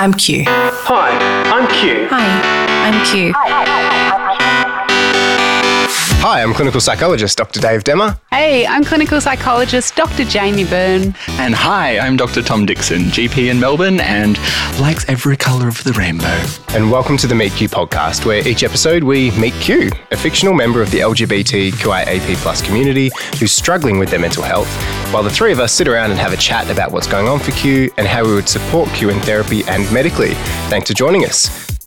I'm Q. Hi, I'm Q. Hi, I'm Q. Hi, I'm clinical psychologist Dr. Dave Demmer. Hey, I'm clinical psychologist Dr. Jamie Byrne. And hi, I'm Dr. Tom Dixon, GP in Melbourne and likes every colour of the rainbow. And welcome to the Meet Q podcast, where each episode we meet Q, a fictional member of the LGBTQIAP plus community who's struggling with their mental health, while the three of us sit around and have a chat about what's going on for Q and how we would support Q in therapy and medically. Thanks for joining us.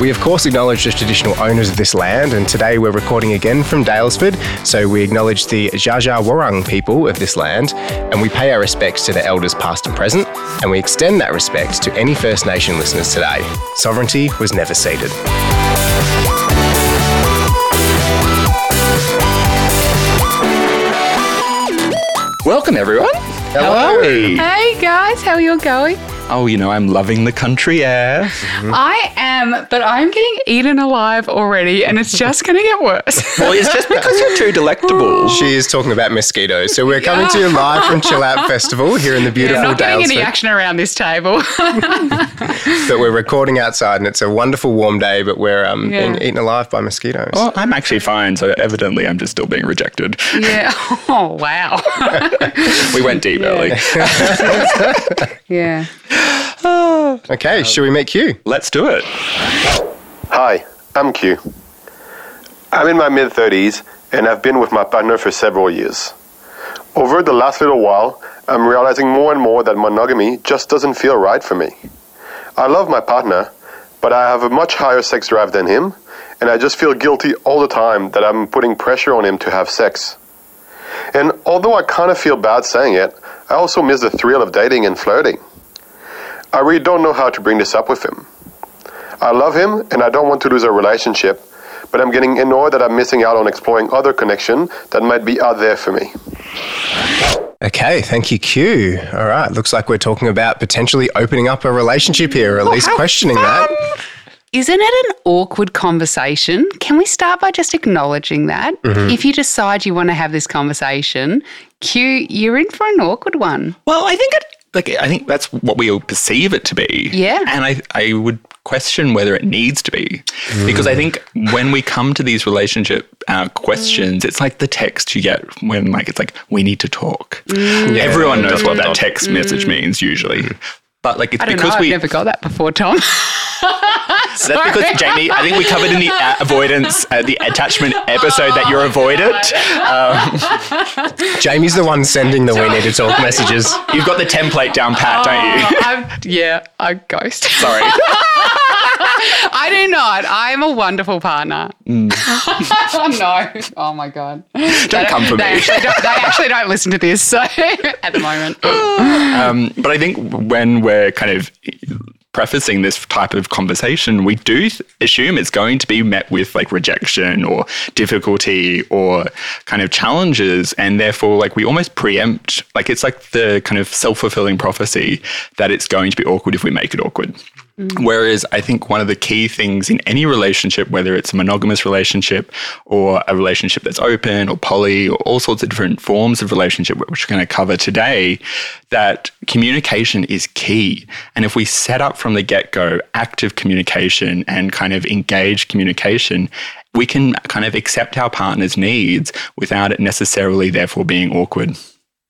We, of course, acknowledge the traditional owners of this land, and today we're recording again from Daylesford. So we acknowledge the Dja Dja Wurrung people of this land, and we pay our respects to the elders past and present, and we extend that respect to any First Nation listeners today. Sovereignty was never ceded. Welcome, everyone. Hello. How are we? Hey guys, how are you going? Oh, you know, I'm loving the country air. I am, but I'm getting eaten alive already, and it's just going to get worse. well, it's just because you're too delectable. She is talking about mosquitoes. So we're coming to you live from Chill Out Festival here in the beautiful Yeah, beautiful not getting any action around this table. But we're recording outside, and it's a wonderful warm day, but we're um, Yeah. being eaten alive by mosquitoes. Well, I'm actually fine, so evidently I'm just still being rejected. yeah. Oh wow. We went deep early. yeah. Okay, should we meet Q? Let's do it. Hi, I'm Q. I'm in my mid 30s and I've been with my partner for several years. Over the last little while, I'm realizing more and more that monogamy just doesn't feel right for me. I love my partner, but I have a much higher sex drive than him, and I just feel guilty all the time that I'm putting pressure on him to have sex. And although I kind of feel bad saying it, I also miss the thrill of dating and flirting. I really don't know how to bring this up with him. I love him and I don't want to lose our relationship, but I'm getting annoyed that I'm missing out on exploring other connection that might be out there for me. Okay, thank you, Q. All right, looks like we're talking about potentially opening up a relationship here, or at least how questioning that. Isn't it an awkward conversation? Can we start by just acknowledging that? Mm-hmm. If you decide you want to have this conversation, Q, you're in for an awkward one. Well, I think it, like I think that's what we all perceive it to be. Yeah. And I I would question whether it needs to be because I think when we come to these relationship uh, questions, it's like the text you get when like it's like we need to talk. Everyone knows what that text message means usually. But like it's I don't because know. I've we never got that before, Tom. that's because Jamie, I think we covered in the uh, avoidance, uh, the attachment episode that you're avoided. Jamie's the one sending the we need to talk messages. You've got the template down pat, don't you? I'm, yeah, I ghost. Sorry. I do not. I'm a wonderful partner. oh no! Oh my god! Don't come for they me. Actually don't, they actually don't listen to this. So at the moment, Um, but I think when we're kind of prefacing this type of conversation, we do th- assume it's going to be met with like rejection or difficulty or kind of challenges. And therefore, like we almost preempt, like it's like the kind of self fulfilling prophecy that it's going to be awkward if we make it awkward. Mm. Whereas I think one of the key things in any relationship, whether it's a monogamous relationship or a relationship that's open or poly or all sorts of different forms of relationship, which we're going to cover today, that communication is key. And if we set up from the get go active communication and kind of engaged communication, we can kind of accept our partner's needs without it necessarily therefore being awkward.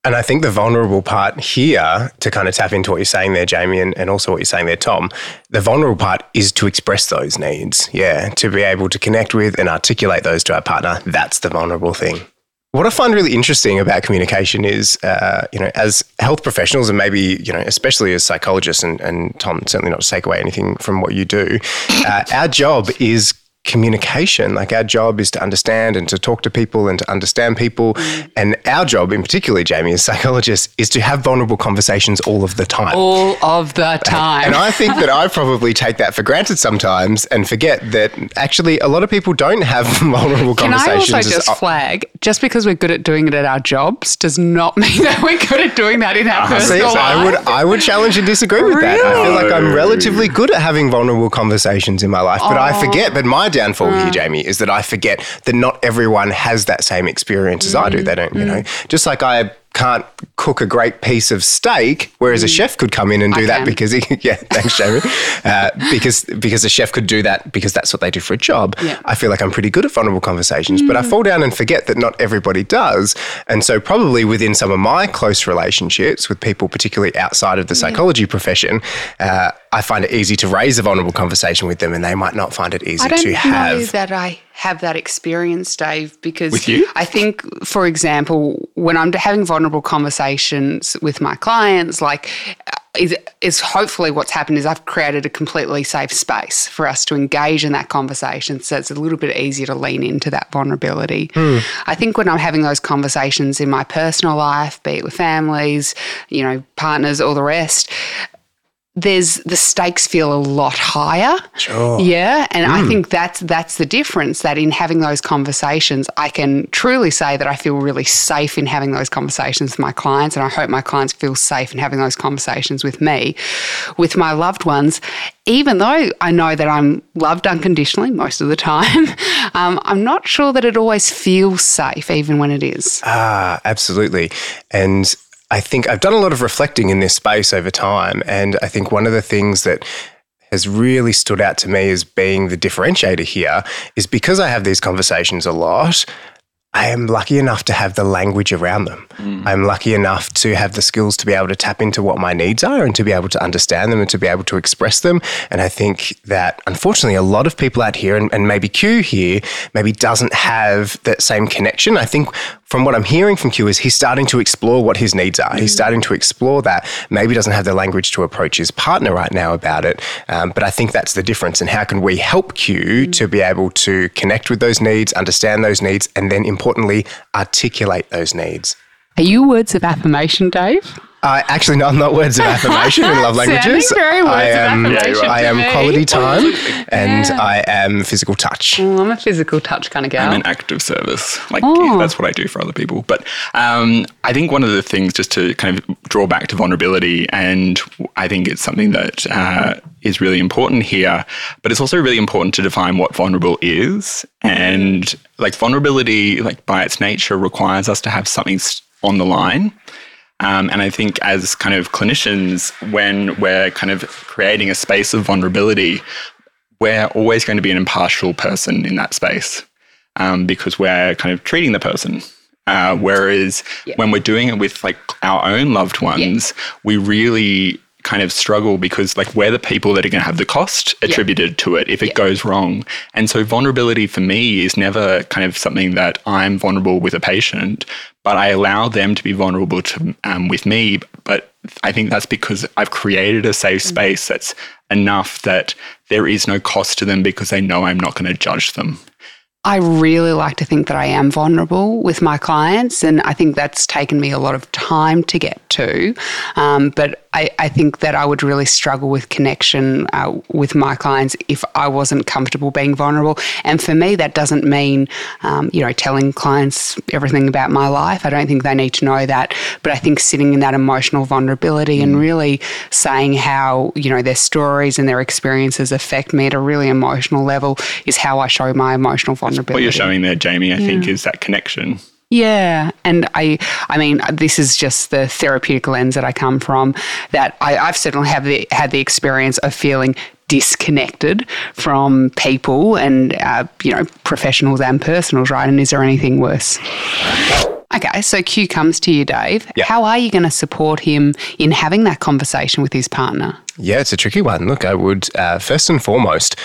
And I think the vulnerable part here, to kind of tap into what you're saying there, Jamie, and, and also what you're saying there, Tom, the vulnerable part is to express those needs. Yeah, to be able to connect with and articulate those to our partner. That's the vulnerable thing. What I find really interesting about communication is, uh, you know, as health professionals and maybe, you know, especially as psychologists, and, and Tom, certainly not to take away anything from what you do, uh, our job is communication. Like our job is to understand and to talk to people and to understand people. Mm. And our job, in particular, Jamie, as psychologists, is to have vulnerable conversations all of the time. all of the time. And I think that I probably take that for granted sometimes and forget that actually a lot of people don't have vulnerable conversations. Can I also just uh, flag, just because we're good at doing it at our jobs does not mean that we're good at doing that in our ah, See, personal so I would. I would challenge and disagree with that. I feel like I'm relatively good at having vulnerable conversations in my life, but I forget. But my downfall here, mm. Jamie, is that I forget that not everyone has that same experience as I do. Mm. They don't, you know, mm. just like I can't cook a great piece of steak, whereas a chef could come in and do I that can. because he, yeah, thanks, Jamie. Uh, because because a chef could do that because that's what they do for a job. Yeah. I feel like I'm pretty good at vulnerable conversations, but I fall down and forget that not everybody does. And so probably within some of my close relationships with people, particularly outside of the psychology profession, uh, I find it easy to raise a vulnerable conversation with them, and they might not find it easy I don't to know have. that I have that experience, Dave, because? I think, for example, when I'm having vulnerable conversations with my clients, like uh, is, is hopefully what's happened is I've created a completely safe space for us to engage in that conversation. So it's a little bit easier to lean into that vulnerability. I think when I'm having those conversations in my personal life, be it with families, you know, partners, all the rest, there's the stakes feel a lot higher. Sure. Yeah, and I think that's that's the difference. That in having those conversations, I can truly say that I feel really safe in having those conversations with my clients, and I hope my clients feel safe in having those conversations with me, with my loved ones. Even though I know that I'm loved unconditionally most of the time, um, I'm not sure that it always feels safe, even when it is. Ah, absolutely. And I think I've done a lot of reflecting in this space over time. And I think one of the things that has really stood out to me as being the differentiator here is because I have these conversations a lot. I am lucky enough to have the language around them. Mm. I'm lucky enough to have the skills to be able to tap into what my needs are and to be able to understand them and to be able to express them. And I think that unfortunately, a lot of people out here, and, and maybe Q here, maybe doesn't have that same connection. I think from what I'm hearing from Q is he's starting to explore what his needs are. He's starting to explore that. Maybe doesn't have the language to approach his partner right now about it. Um, but I think that's the difference. And how can we help Q to be able to connect with those needs, understand those needs, and then importantly, articulate those needs? Are you words of affirmation, Dave? Uh, actually, no, I'm not words of affirmation in love languages. very words I of am, affirmation I am quality time and I am physical touch. Oh, I'm a physical touch kind of girl. I'm an act of service. Like Oh. that's what I do for other people. But um, I think one of the things, just to kind of draw back to vulnerability, and I think it's something that uh, is really important here. But it's also really important to define what vulnerable is, and like vulnerability, like by its nature, requires us to have something s- on the line. Um, and I think as kind of clinicians, when we're kind of creating a space of vulnerability, we're always going to be an impartial person in that space um, because we're kind of treating the person. Uh, whereas when we're doing it with like our own loved ones, we really kind of struggle because like we're the people that are going to have the cost attributed to it if it goes wrong. And so vulnerability for me is never kind of something that I'm vulnerable with a patient, but I allow them to be vulnerable to um, with me. But I think that's because I've created a safe space that's enough that there is no cost to them because they know I'm not going to judge them. I really like to think that I am vulnerable with my clients, and I think that's taken me a lot of time to get to. Um, but I, I think that I would really struggle with connection uh, with my clients if I wasn't comfortable being vulnerable. And for me, that doesn't mean, um, you know, telling clients everything about my life. I don't think they need to know that. But I think sitting in that emotional vulnerability and really saying how, you know, their stories and their experiences affect me at a really emotional level is how I show my emotional vulnerability. What you're showing there, Jamie, I think, is that connection. Yeah, and I, I mean, this is just the therapeutic lens that I come from. That I, I've certainly have the had the experience of feeling disconnected from people and uh, you know professionals and personals, right? And is there anything worse? Okay, so Q comes to you, Dave. Yeah. How are you going to support him in having that conversation with his partner? Yeah, it's a tricky one. Look, I would uh, first and foremost,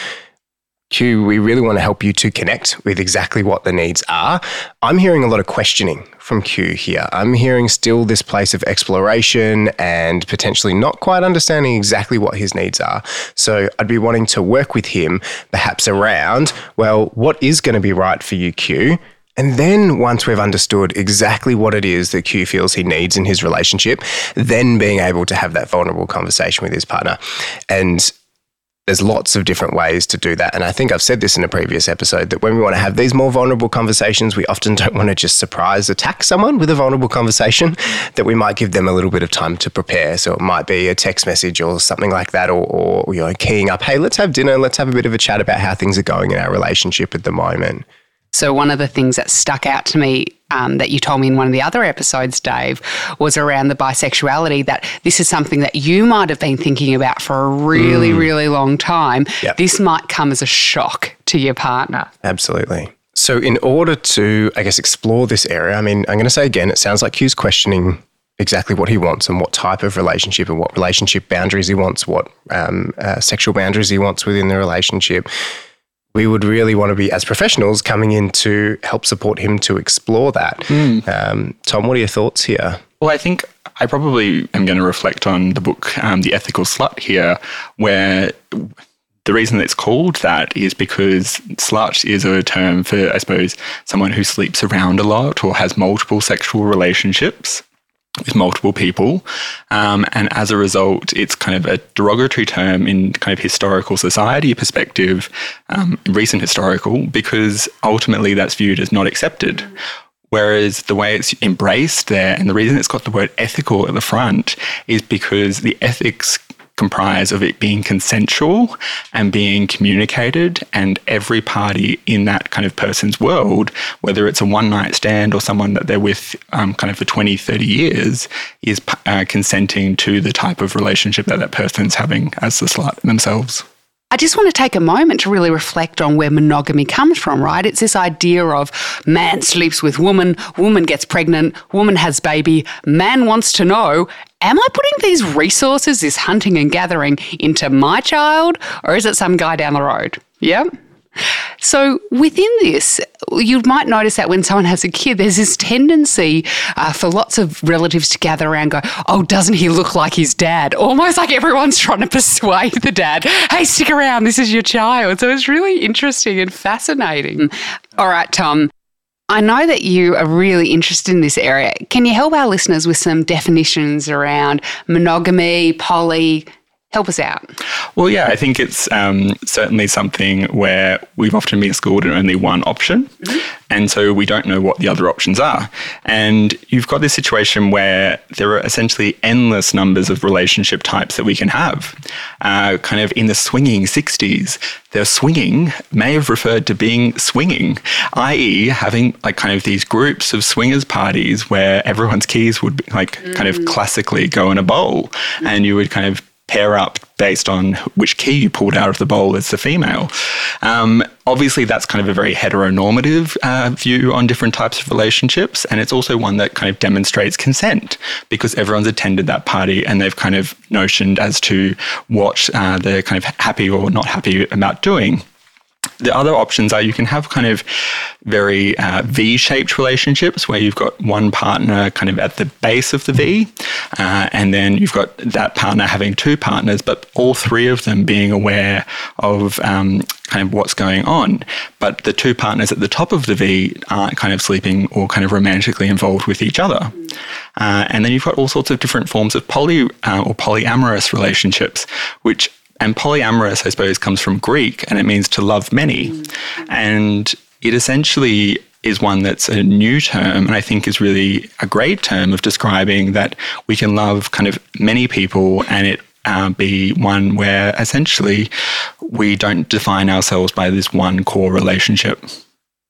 Q, we really want to help you to connect with exactly what the needs are. I'm hearing a lot of questioning from Q here. I'm hearing still this place of exploration and potentially not quite understanding exactly what his needs are. So I'd be wanting to work with him perhaps around, well, what is going to be right for you, Q? And then once we've understood exactly what it is that Q feels he needs in his relationship, then being able to have that vulnerable conversation with his partner. And there's lots of different ways to do that. And I think I've said this in a previous episode that when we want to have these more vulnerable conversations, we often don't want to just surprise attack someone with a vulnerable conversation, that we might give them a little bit of time to prepare. So it might be a text message or something like that, or, or you know, keying up, hey, let's have dinner, let's have a bit of a chat about how things are going in our relationship at the moment. So, one of the things that stuck out to me um, that you told me in one of the other episodes, Dave, was around the bisexuality that this is something that you might have been thinking about for a really, mm. really long time. Yep. This might come as a shock to your partner. Absolutely. So, in order to, I guess, explore this area, I mean, I'm going to say again, it sounds like Q's questioning exactly what he wants and what type of relationship and what relationship boundaries he wants, what um, uh, sexual boundaries he wants within the relationship. We would really want to be, as professionals, coming in to help support him to explore that. Mm. Um, Tom, what are your thoughts here? Well, I think I probably am going to reflect on the book, um, The Ethical Slut, here, where the reason it's called that is because slut is a term for, I suppose, someone who sleeps around a lot or has multiple sexual relationships with multiple people. Um, and as a result, it's kind of a derogatory term in kind of historical society perspective, um, recent historical, because ultimately that's viewed as not accepted. Whereas the way it's embraced there, and the reason it's got the word ethical at the front, is because the ethics comprise of it being consensual and being communicated and every party in that kind of person's world whether it's a one night stand or someone that they're with um, kind of for 20 30 years is uh, consenting to the type of relationship that that person's having as the slut themselves I just want to take a moment to really reflect on where monogamy comes from, right? It's this idea of man sleeps with woman, woman gets pregnant, woman has baby, man wants to know, am I putting these resources, this hunting and gathering, into my child, or is it some guy down the road? Yep. So, within this, you might notice that when someone has a kid, there's this tendency uh, for lots of relatives to gather around go, Oh, doesn't he look like his dad? Almost like everyone's trying to persuade the dad, Hey, stick around, this is your child. So, it's really interesting and fascinating. All right, Tom. I know that you are really interested in this area. Can you help our listeners with some definitions around monogamy, poly, help us out? Well, yeah, I think it's um, certainly something where we've often been schooled in only one option. Mm-hmm. And so we don't know what the other options are. And you've got this situation where there are essentially endless numbers of relationship types that we can have. Uh, kind of in the swinging 60s, the swinging may have referred to being swinging, i.e., having like kind of these groups of swingers parties where everyone's keys would be like mm. kind of mm. classically go in a bowl. Mm. And you would kind of pair up based on which key you pulled out of the bowl as the female. Um, obviously, that's kind of a very heteronormative uh, view on different types of relationships. And it's also one that kind of demonstrates consent because everyone's attended that party and they've kind of notioned as to what uh, they're kind of happy or not happy about doing. The other options are you can have kind of very uh, V shaped relationships where you've got one partner kind of at the base of the V, uh, and then you've got that partner having two partners, but all three of them being aware of um, kind of what's going on. But the two partners at the top of the V aren't kind of sleeping or kind of romantically involved with each other. Uh, and then you've got all sorts of different forms of poly uh, or polyamorous relationships, which and polyamorous, I suppose, comes from Greek and it means to love many. Mm-hmm. And it essentially is one that's a new term and I think is really a great term of describing that we can love kind of many people and it uh, be one where essentially we don't define ourselves by this one core relationship.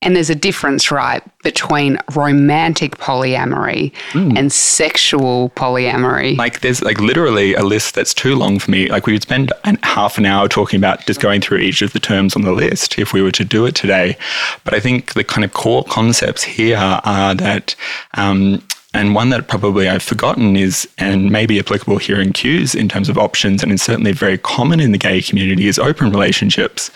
And there's a difference, right, between romantic polyamory mm. and sexual polyamory. Like there's like literally a list that's too long for me. Like we would spend an, half an hour talking about just going through each of the terms on the list if we were to do it today. But I think the kind of core concepts here are that um, and one that probably I've forgotten is, and maybe applicable here in Q's in terms of options, and is certainly very common in the gay community, is open relationships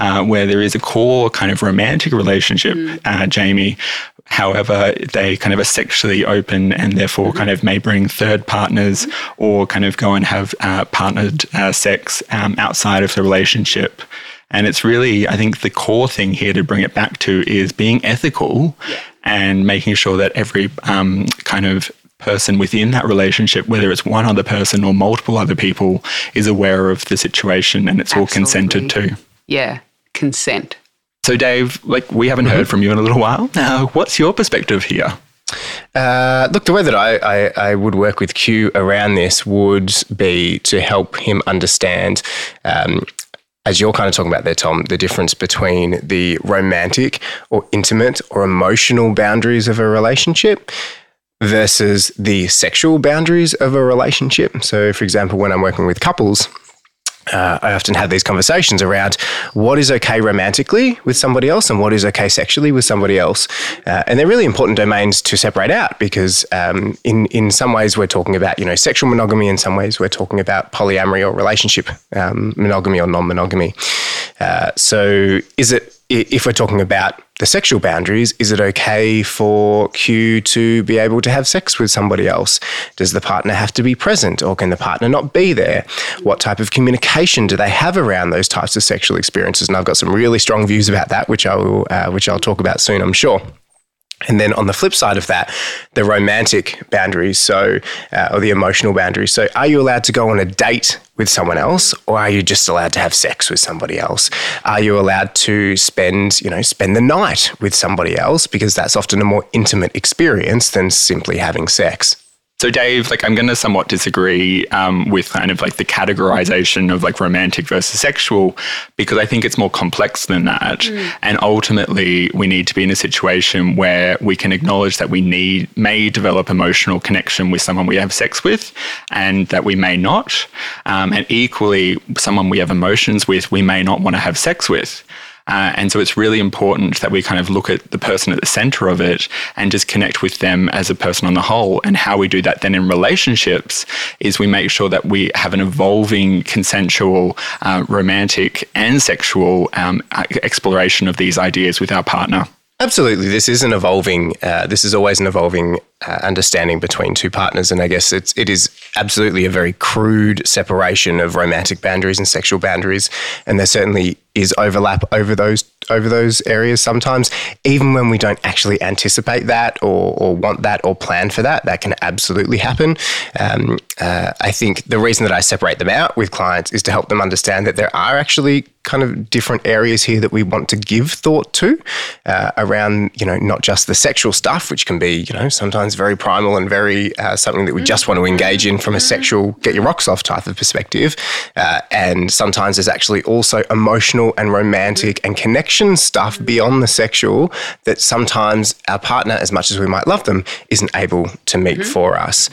uh, where there is a core kind of romantic relationship, mm. uh, Jamie. However, they kind of are sexually open and therefore mm-hmm. kind of may bring third partners mm-hmm. or kind of go and have uh, partnered uh, sex um, outside of the relationship. And it's really, I think, the core thing here to bring it back to is being ethical yeah. and making sure that every um, kind of person within that relationship, whether it's one other person or multiple other people, is aware of the situation and it's Absolutely. all consented to. Yeah, consent. So, Dave, like we haven't mm-hmm. heard from you in a little while. Now, what's your perspective here? Uh, look, the way that I, I, I, would work with Q around this would be to help him understand um, as you're kind of talking about there, Tom, the difference between the romantic or intimate or emotional boundaries of a relationship versus the sexual boundaries of a relationship. So, for example, when I'm working with couples, uh, I often have these conversations around what is okay romantically with somebody else and what is okay sexually with somebody else. Uh, and they're really important domains to separate out because um, in, in some ways we're talking about, you know, sexual monogamy. In some ways we're talking about polyamory or relationship um, monogamy or non-monogamy. Uh, so is it, if we're talking about the sexual boundaries, is it okay for Q to be able to have sex with somebody else? Does the partner have to be present or can the partner not be there? What type of communication do they have around those types of sexual experiences? And I've got some really strong views about that, which I will, uh, which I'll talk about soon, I'm sure. And then on the flip side of that, the romantic boundaries, so uh, or the emotional boundaries. So, are you allowed to go on a date with someone else, or are you just allowed to have sex with somebody else? Are you allowed to spend, you know, spend the night with somebody else because that's often a more intimate experience than simply having sex? So, Dave, like I'm going to somewhat disagree um, with kind of like the categorization of like romantic versus sexual because I think it's more complex than that. Mm. And ultimately, we need to be in a situation where we can acknowledge that we need may develop emotional connection with someone we have sex with, and that we may not. Um, and equally, someone we have emotions with, we may not want to have sex with. Uh, and so it's really important that we kind of look at the person at the center of it and just connect with them as a person on the whole. And how we do that then in relationships is we make sure that we have an evolving, consensual, uh, romantic, and sexual um, exploration of these ideas with our partner. Absolutely, this is an evolving. Uh, this is always an evolving uh, understanding between two partners, and I guess it's it is absolutely a very crude separation of romantic boundaries and sexual boundaries, and there certainly is overlap over those over those areas sometimes. Even when we don't actually anticipate that or, or want that or plan for that that can absolutely happen. Um, uh, i think the reason that i separate them out with clients is to help them understand that there are actually kind of different areas here that we want to give thought to uh, around you know not just the sexual stuff which can be you know sometimes very primal and very uh, something that we just want to engage in from a sexual get your rocks off type of perspective. Uh, and sometimes there's actually also emotional emotional and romantic and connection stuff beyond the sexual that sometimes our partner, as much as we might love them, isn't able to meet mm-hmm. for us.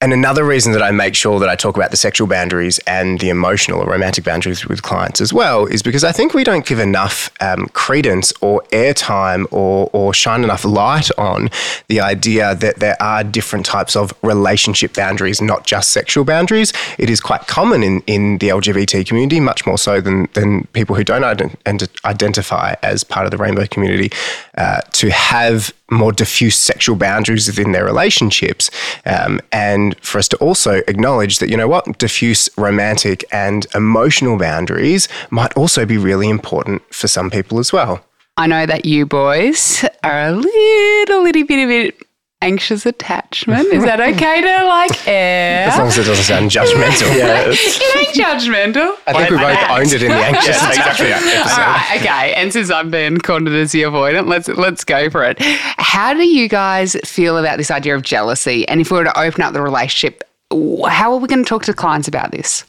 And another reason that I make sure that I talk about the sexual boundaries and the emotional or romantic boundaries with clients as well is because I think we don't give enough um, credence or airtime or, or shine enough light on the idea that there are different types of relationship boundaries, not just sexual boundaries. It is quite common in, in the LGBT community, much more so than, than people who don't ident- identify as part of the rainbow community, uh, to have more diffuse sexual boundaries within their relationships. Um, and for us to also acknowledge that, you know what, diffuse romantic and emotional boundaries might also be really important for some people as well. I know that you boys are a little, little bit of it anxious attachment. Is that okay to like air? As long as it doesn't sound judgmental. yeah. it ain't judgmental. I think we both owned it in the anxious yes, attachment exactly. episode. All right, okay. And since I've been called as the avoidant, let's let's go for it. How do you guys feel about this idea of jealousy? And if we were to open up the relationship, how are we going to talk to clients about this?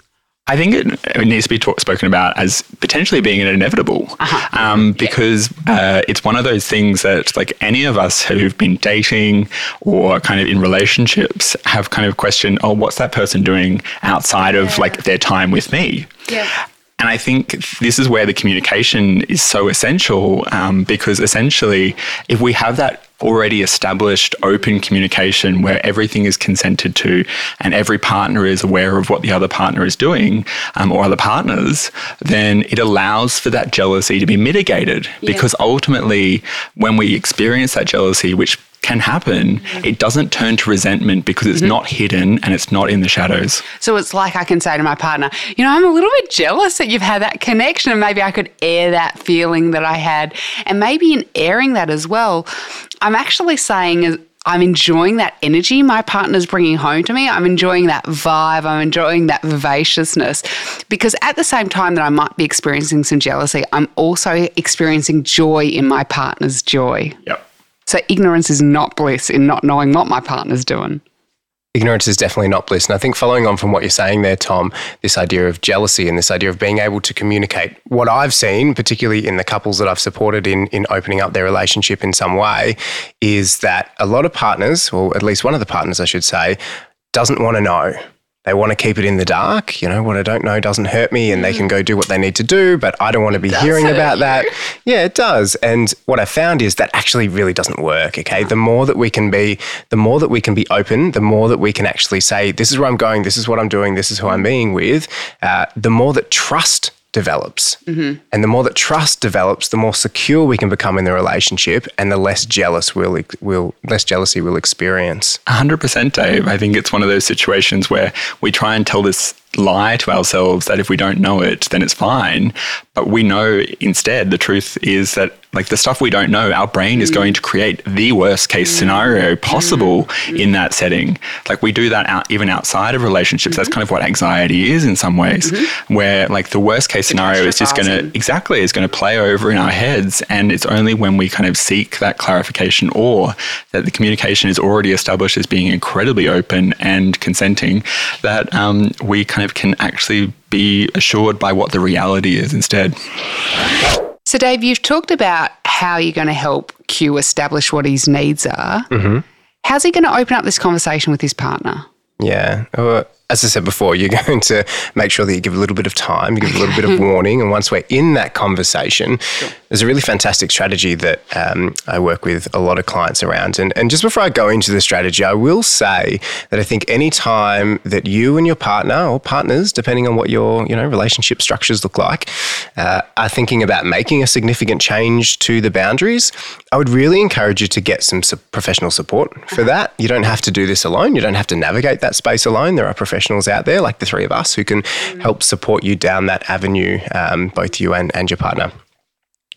I think it, it, needs to be talk, spoken about as potentially being an inevitable, uh-huh. um, because uh, it's one of those things that, like any of us who've been dating or kind of in relationships, have kind of questioned, oh, what's that person doing outside yeah. of like their time with me? Yeah. And I think this is where the communication is so essential um, because essentially, if we have that already established open communication where everything is consented to and every partner is aware of what the other partner is doing um, or other partners, then it allows for that jealousy to be mitigated. Yeah. Because ultimately, when we experience that jealousy, which can happen, mm-hmm. it doesn't turn to resentment because it's mm-hmm. not hidden and it's not in the shadows. So it's like I can say to my partner, you know, I'm a little bit jealous that you've had that connection and maybe I could air that feeling that I had. And maybe in airing that as well, I'm actually saying I'm enjoying that energy my partner's bringing home to me. I'm enjoying that vibe. I'm enjoying that vivaciousness. Because at the same time that I might be experiencing some jealousy, I'm also experiencing joy in my partner's joy. Yep. So ignorance is not bliss in not knowing what my partner's doing. Ignorance is definitely not bliss. And I think following on from what you're saying there, Tom, this idea of jealousy and this idea of being able to communicate, what I've seen, particularly in the couples that I've supported in, in opening up their relationship in some way, is that a lot of partners, or at least one of the partners, I should say, doesn't want to know they want to keep it in the dark. You know, what I don't know doesn't hurt me and they can go do what they need to do, but I don't want to be hearing about that. Yeah, it does. And what I found is that actually really doesn't work. Okay. The more that we can be, the more that we can be open, the more that we can actually say, this is where I'm going, this is what I'm doing, this is who I'm being with, uh, the more that trust develops. Mm-hmm. And the more that trust develops, the more secure we can become in the relationship and the less jealous we'll, we'll less jealousy we'll experience. 100% Dave. I think it's one of those situations where we try and tell this lie to ourselves that if we don't know it, then it's fine. But we know instead the truth is that like the stuff we don't know, our brain is going to mm. create the worst case mm. scenario mm. possible in that setting. Like we do that out, even outside of relationships. That's mm-hmm. kind of what anxiety is in some ways, mm-hmm. where like the worst case scenario is just going to exactly is going to play over in our heads, and it's only when we kind of seek that clarification or that the communication is already established as being incredibly open and consenting that um, we kind of can actually be assured by what the reality is instead. So, Dave, you've talked about how you're going to help Q establish what his needs are. Mm-hmm. How's he going to open up this conversation with his partner? Yeah. As I said before, you're going to make sure that you give a little bit of time, you give a little bit of warning. And once we're in that conversation, sure. there's a really fantastic strategy that um, I work with a lot of clients around. And, and just before I go into the strategy, I will say that I think any time that you and your partner or partners, depending on what your you know relationship structures look like, uh, are thinking about making a significant change to the boundaries, I would really encourage you to get some professional support for that. You don't have to do this alone. You don't have to navigate that space alone. There are professional professionals out there, like the three of us, who can help support you down that avenue, um, both you and, and your partner.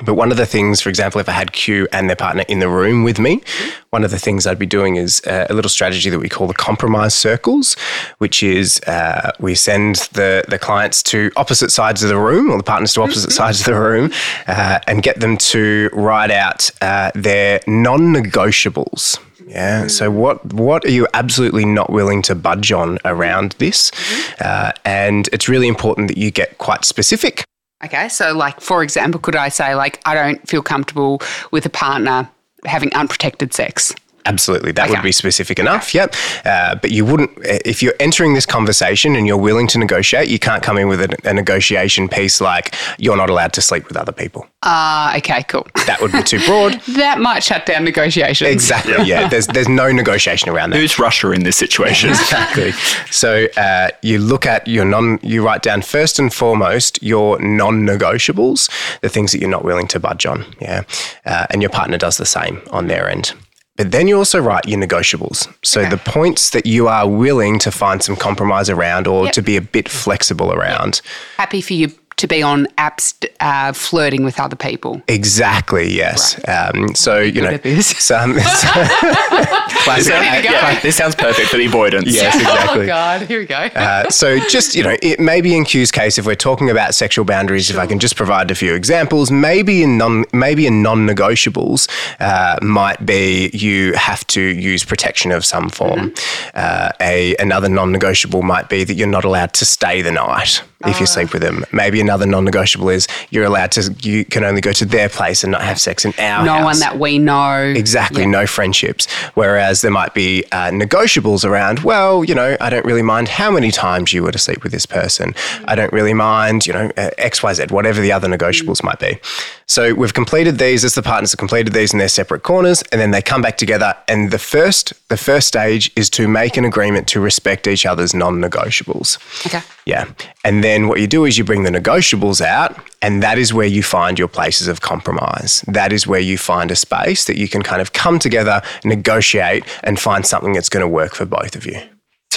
But one of the things, for example, if I had Q and their partner in the room with me, one of the things I'd be doing is uh, a little strategy that we call the compromise circles, which is uh, we send the, the clients to opposite sides of the room or the partners to opposite mm-hmm. sides of the room uh, and get them to write out uh, their non negotiables. Yeah. So what what are you absolutely not willing to budge on around this? Mm-hmm. Uh, and it's really important that you get quite specific. Okay. So, like for example, could I say like I don't feel comfortable with a partner having unprotected sex? Absolutely, that okay. would be specific enough. Yep, uh, but you wouldn't if you're entering this conversation and you're willing to negotiate. You can't come in with a, a negotiation piece like you're not allowed to sleep with other people. Ah, uh, okay, cool. That would be too broad. that might shut down negotiations. Exactly. Yeah. yeah, there's there's no negotiation around that. Who's Russia in this situation? exactly. So uh, you look at your non. You write down first and foremost your non-negotiables, the things that you're not willing to budge on. Yeah, uh, and your partner does the same on their end. But then you also write your negotiables. So okay. the points that you are willing to find some compromise around or yep. to be a bit flexible around. Happy for you to be on apps uh, flirting with other people. Exactly. Yes. Right. Um, so you know, some, yeah, this sounds perfect for the avoidance. Yes, exactly. oh God, here we go. uh, so just you know, it, maybe in Q's case, if we're talking about sexual boundaries, sure. if I can just provide a few examples, maybe in non maybe in non-negotiables uh, might be you have to use protection of some form. Mm-hmm. Uh, a another non-negotiable might be that you're not allowed to stay the night if you sleep with them. Maybe another non-negotiable is you're allowed to you can only go to their place and not have sex in our no house. one that we know. Exactly, no friendships. Whereas there might be uh, negotiables around. Well, you know, I don't really mind how many times you were to sleep with this person. I don't really mind, you know, uh, X, Y, Z, whatever the other negotiables might be. So we've completed these as the partners have completed these in their separate corners, and then they come back together. And the first the first stage is to make an agreement to respect each other's non-negotiables. Okay. Yeah. And then what you do is you bring the negotiables out, and that is where you find your places of compromise. That is where you find a space that you can kind of come together, negotiate, and find something that's going to work for both of you.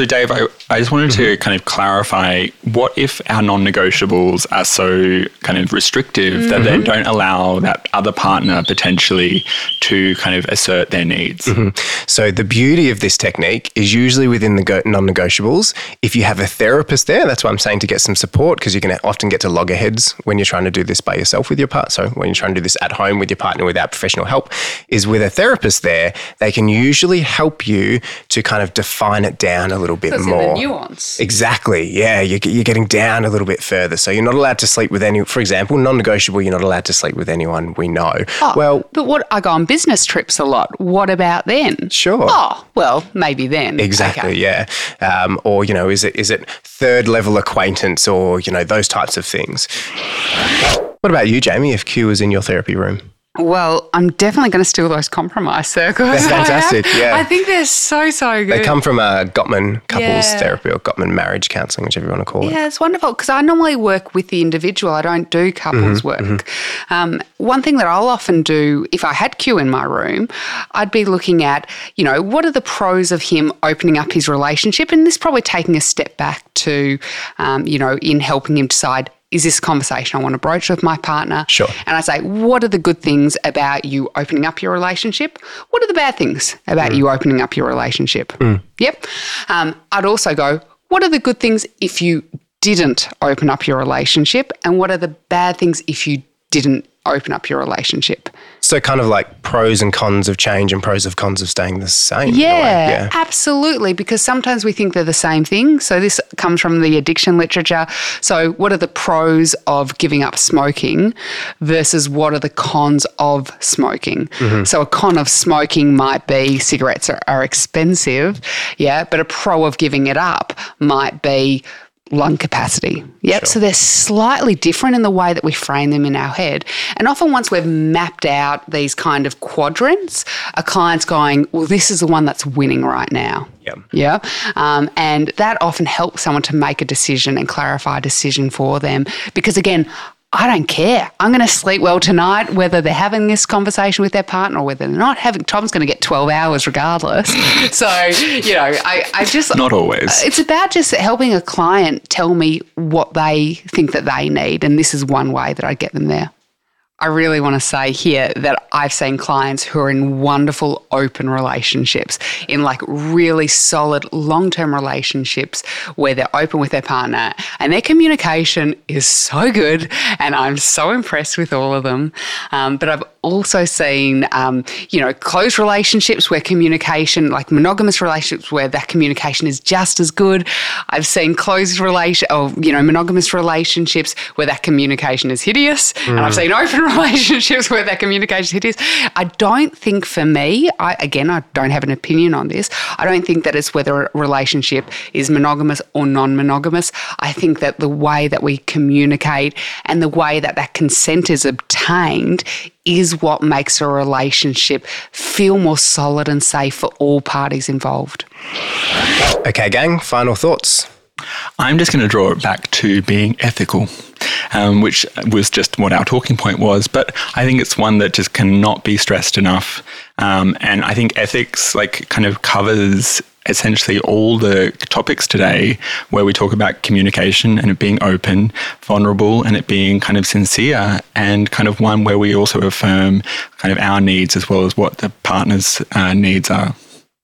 So Dave, I, I just wanted to mm-hmm. kind of clarify what if our non negotiables are so kind of restrictive that they mm-hmm. don't allow that other partner potentially to kind of assert their needs? Mm-hmm. So the beauty of this technique is usually within the go- non-negotiables. If you have a therapist there, that's why I'm saying to get some support because you can often get to loggerheads when you're trying to do this by yourself with your partner. So when you're trying to do this at home with your partner without professional help, is with a therapist there, they can usually help you to kind of define it down a little bit That's in more. nuance. Exactly. Yeah, you're, you're getting down a little bit further. So you're not allowed to sleep with any. For example, non-negotiable. You're not allowed to sleep with anyone we know. Oh, well, but what I go on business trips a lot. What about then? Sure. Oh, well, maybe then. Exactly. Okay. Yeah. Um, or you know, is it is it third level acquaintance or you know those types of things. What about you, Jamie? If Q was in your therapy room, Well, I'm definitely going to steal those compromise circles. That's fantastic, yeah. I think they're so so good. they come from a Gottman couples Yeah. therapy or Gottman marriage counselling, whichever you want to call it. Yeah, it's wonderful because I normally work with the individual. I don't do couples work. Um, one thing that I'll often do if I had Q in my room, I'd be looking at, you know, what are the pros of him opening up his relationship? And this probably taking a step back to, um, you know, in helping him decide. Is this a conversation I want to broach with my partner? Sure. And I say, what are the good things about you opening up your relationship? What are the bad things about you opening up your relationship? Yep. Um, I'd also go, what are the good things if you didn't open up your relationship? And what are the bad things if you didn't open up your relationship? So kind of like pros and cons of change and pros of cons of staying the same. in a way. Yeah, Yeah. absolutely. Because sometimes we think they're the same thing. So this comes from the addiction literature. So what are the pros of giving up smoking versus what are the cons of smoking? Mm-hmm. So a con of smoking might be cigarettes are, are expensive, yeah, but a pro of giving it up might be lung capacity. Yep. So they're slightly different in the way that we frame them in our head. And often once we've mapped out these kind of quadrants, a client's going, well, this is the one that's winning right now. Yep. Yeah. Um, and that often helps someone to make a decision and clarify a decision for them. Because again, I don't care. I'm going to sleep well tonight, whether they're having this conversation with their partner or whether they're not having. Tom's going to get 12 hours regardless. so, you know, I, I just. Not always. It's about just helping a client tell me what they think that they need. And this is one way that I get them there. I really want to say here that I've seen clients who are in wonderful open relationships, in like really solid long term relationships where they're open with their partner and their communication is so good. And I'm so impressed with all of them. Um, but I've also seen, um, you know, close relationships where communication, like monogamous relationships where that communication is just as good. I've seen closed relation, or you know, monogamous relationships where that communication is hideous, and I've seen open relationships where that communication is. I don't think for me, I again, I don't have an opinion on this. I don't think that it's whether a relationship is monogamous or non-monogamous. I think that the way that we communicate and the way that that consent is obtained is what makes a relationship feel more solid and safe for all parties involved. Okay, gang. Final thoughts. I'm just going to draw it back to being ethical, um, which was just what our talking point was. But I think it's one that just cannot be stressed enough. Um, and I think ethics like kind of covers essentially all the topics today where we talk about communication and it being open, vulnerable, and it being kind of sincere, and kind of one where we also affirm kind of our needs as well as what the partner's uh, needs are.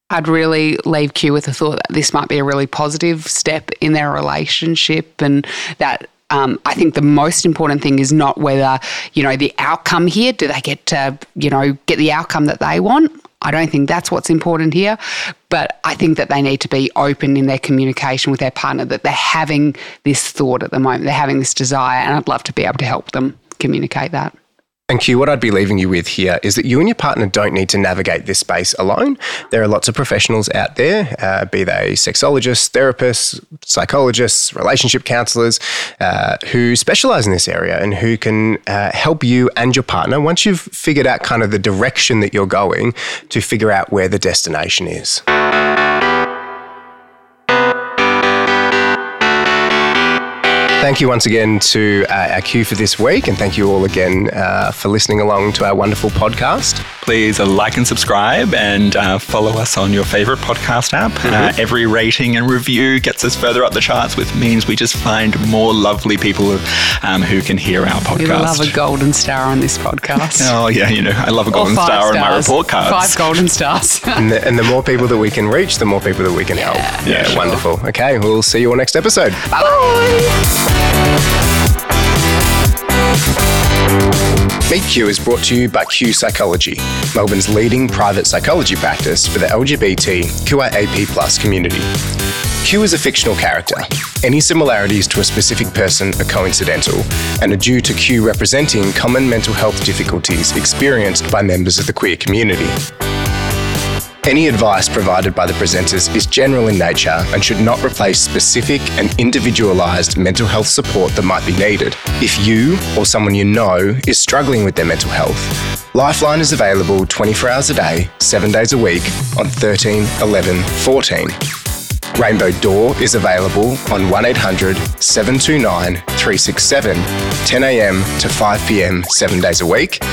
I'd really leave Q with the thought that this might be a really positive step in their relationship and that um, I think the most important thing is not whether, you know, the outcome here, do they get to, you know, get the outcome that they want? I don't think that's what's important here. But I think that they need to be open in their communication with their partner, that they're having this thought at the moment, they're having this desire, and I'd love to be able to help them communicate that. And Q, what I'd be leaving you with here is that you and your partner don't need to navigate this space alone. There are lots of professionals out there, uh, be they sexologists, therapists, psychologists, relationship counselors, uh, who specialize in this area and who can uh, help you and your partner once you've figured out kind of the direction that you're going to figure out where the destination is. Thank you once again to uh, our Q for this week, and thank you all again uh, for listening along to our wonderful podcast. Please uh, like and subscribe and uh, follow us on your favorite podcast app. Uh, every rating and review gets us further up the charts, which means we just find more lovely people um, who can hear our podcast. We love a golden star on this podcast. Oh yeah, you know I love a golden five star on my report cards. Five golden stars. And the, and the more people that we can reach, the more people that we can help. Yeah, sure. wonderful. Okay, we'll see you all next episode. Meet Q is brought to you by Q Psychology, Melbourne's leading private psychology practice for the LGBT QIAP plus community. Q is a fictional character. Any similarities to a specific person are coincidental and are due to Q representing common mental health difficulties experienced by members of the queer community. Any advice provided by the presenters is general in nature and should not replace specific and individualised mental health support that might be needed. If you or someone you know is struggling with their mental health, Lifeline is available 24 hours a day, 7 days a week on 13 11 14. Rainbow Door is available on 1800 729 367, 10am to 5pm, 7 days a week.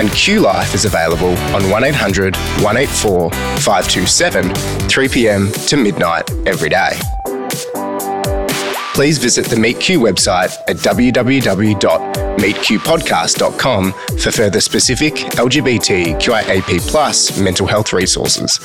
And Q Life is available on 1800 184 527, 3pm to midnight every day. Please visit the Meet Q website at www.meetqpodcast.com for further specific LGBT QIAP plus mental health resources.